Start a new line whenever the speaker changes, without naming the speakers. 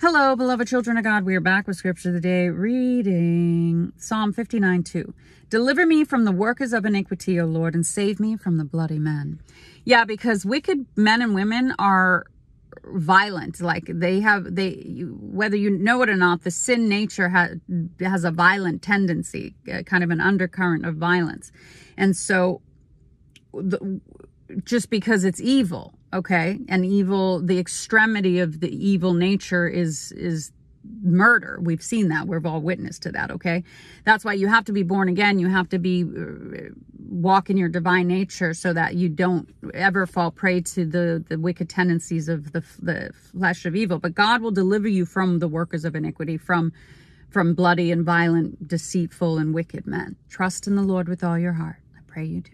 Hello, beloved children of God. We are back with scripture today, reading Psalm 59 2. Deliver me from the workers of iniquity, O Lord, and save me from the bloody men. Yeah, because wicked men and women are violent. Like they have they you, whether you know it or not the sin nature has has a violent tendency uh, kind of an undercurrent of violence. And so the, just because it's evil okay? And evil the extremity of the evil nature is is murder. We've seen that. We've all witnessed to that okay? That's why you have to be born again. You have to be uh, walk in your divine nature so that you don't ever fall prey to the the wicked tendencies of the the flesh of evil. But god will deliver you from the workers of iniquity from from bloody and violent deceitful and wicked men. Trust in the lord with all your heart. I pray you do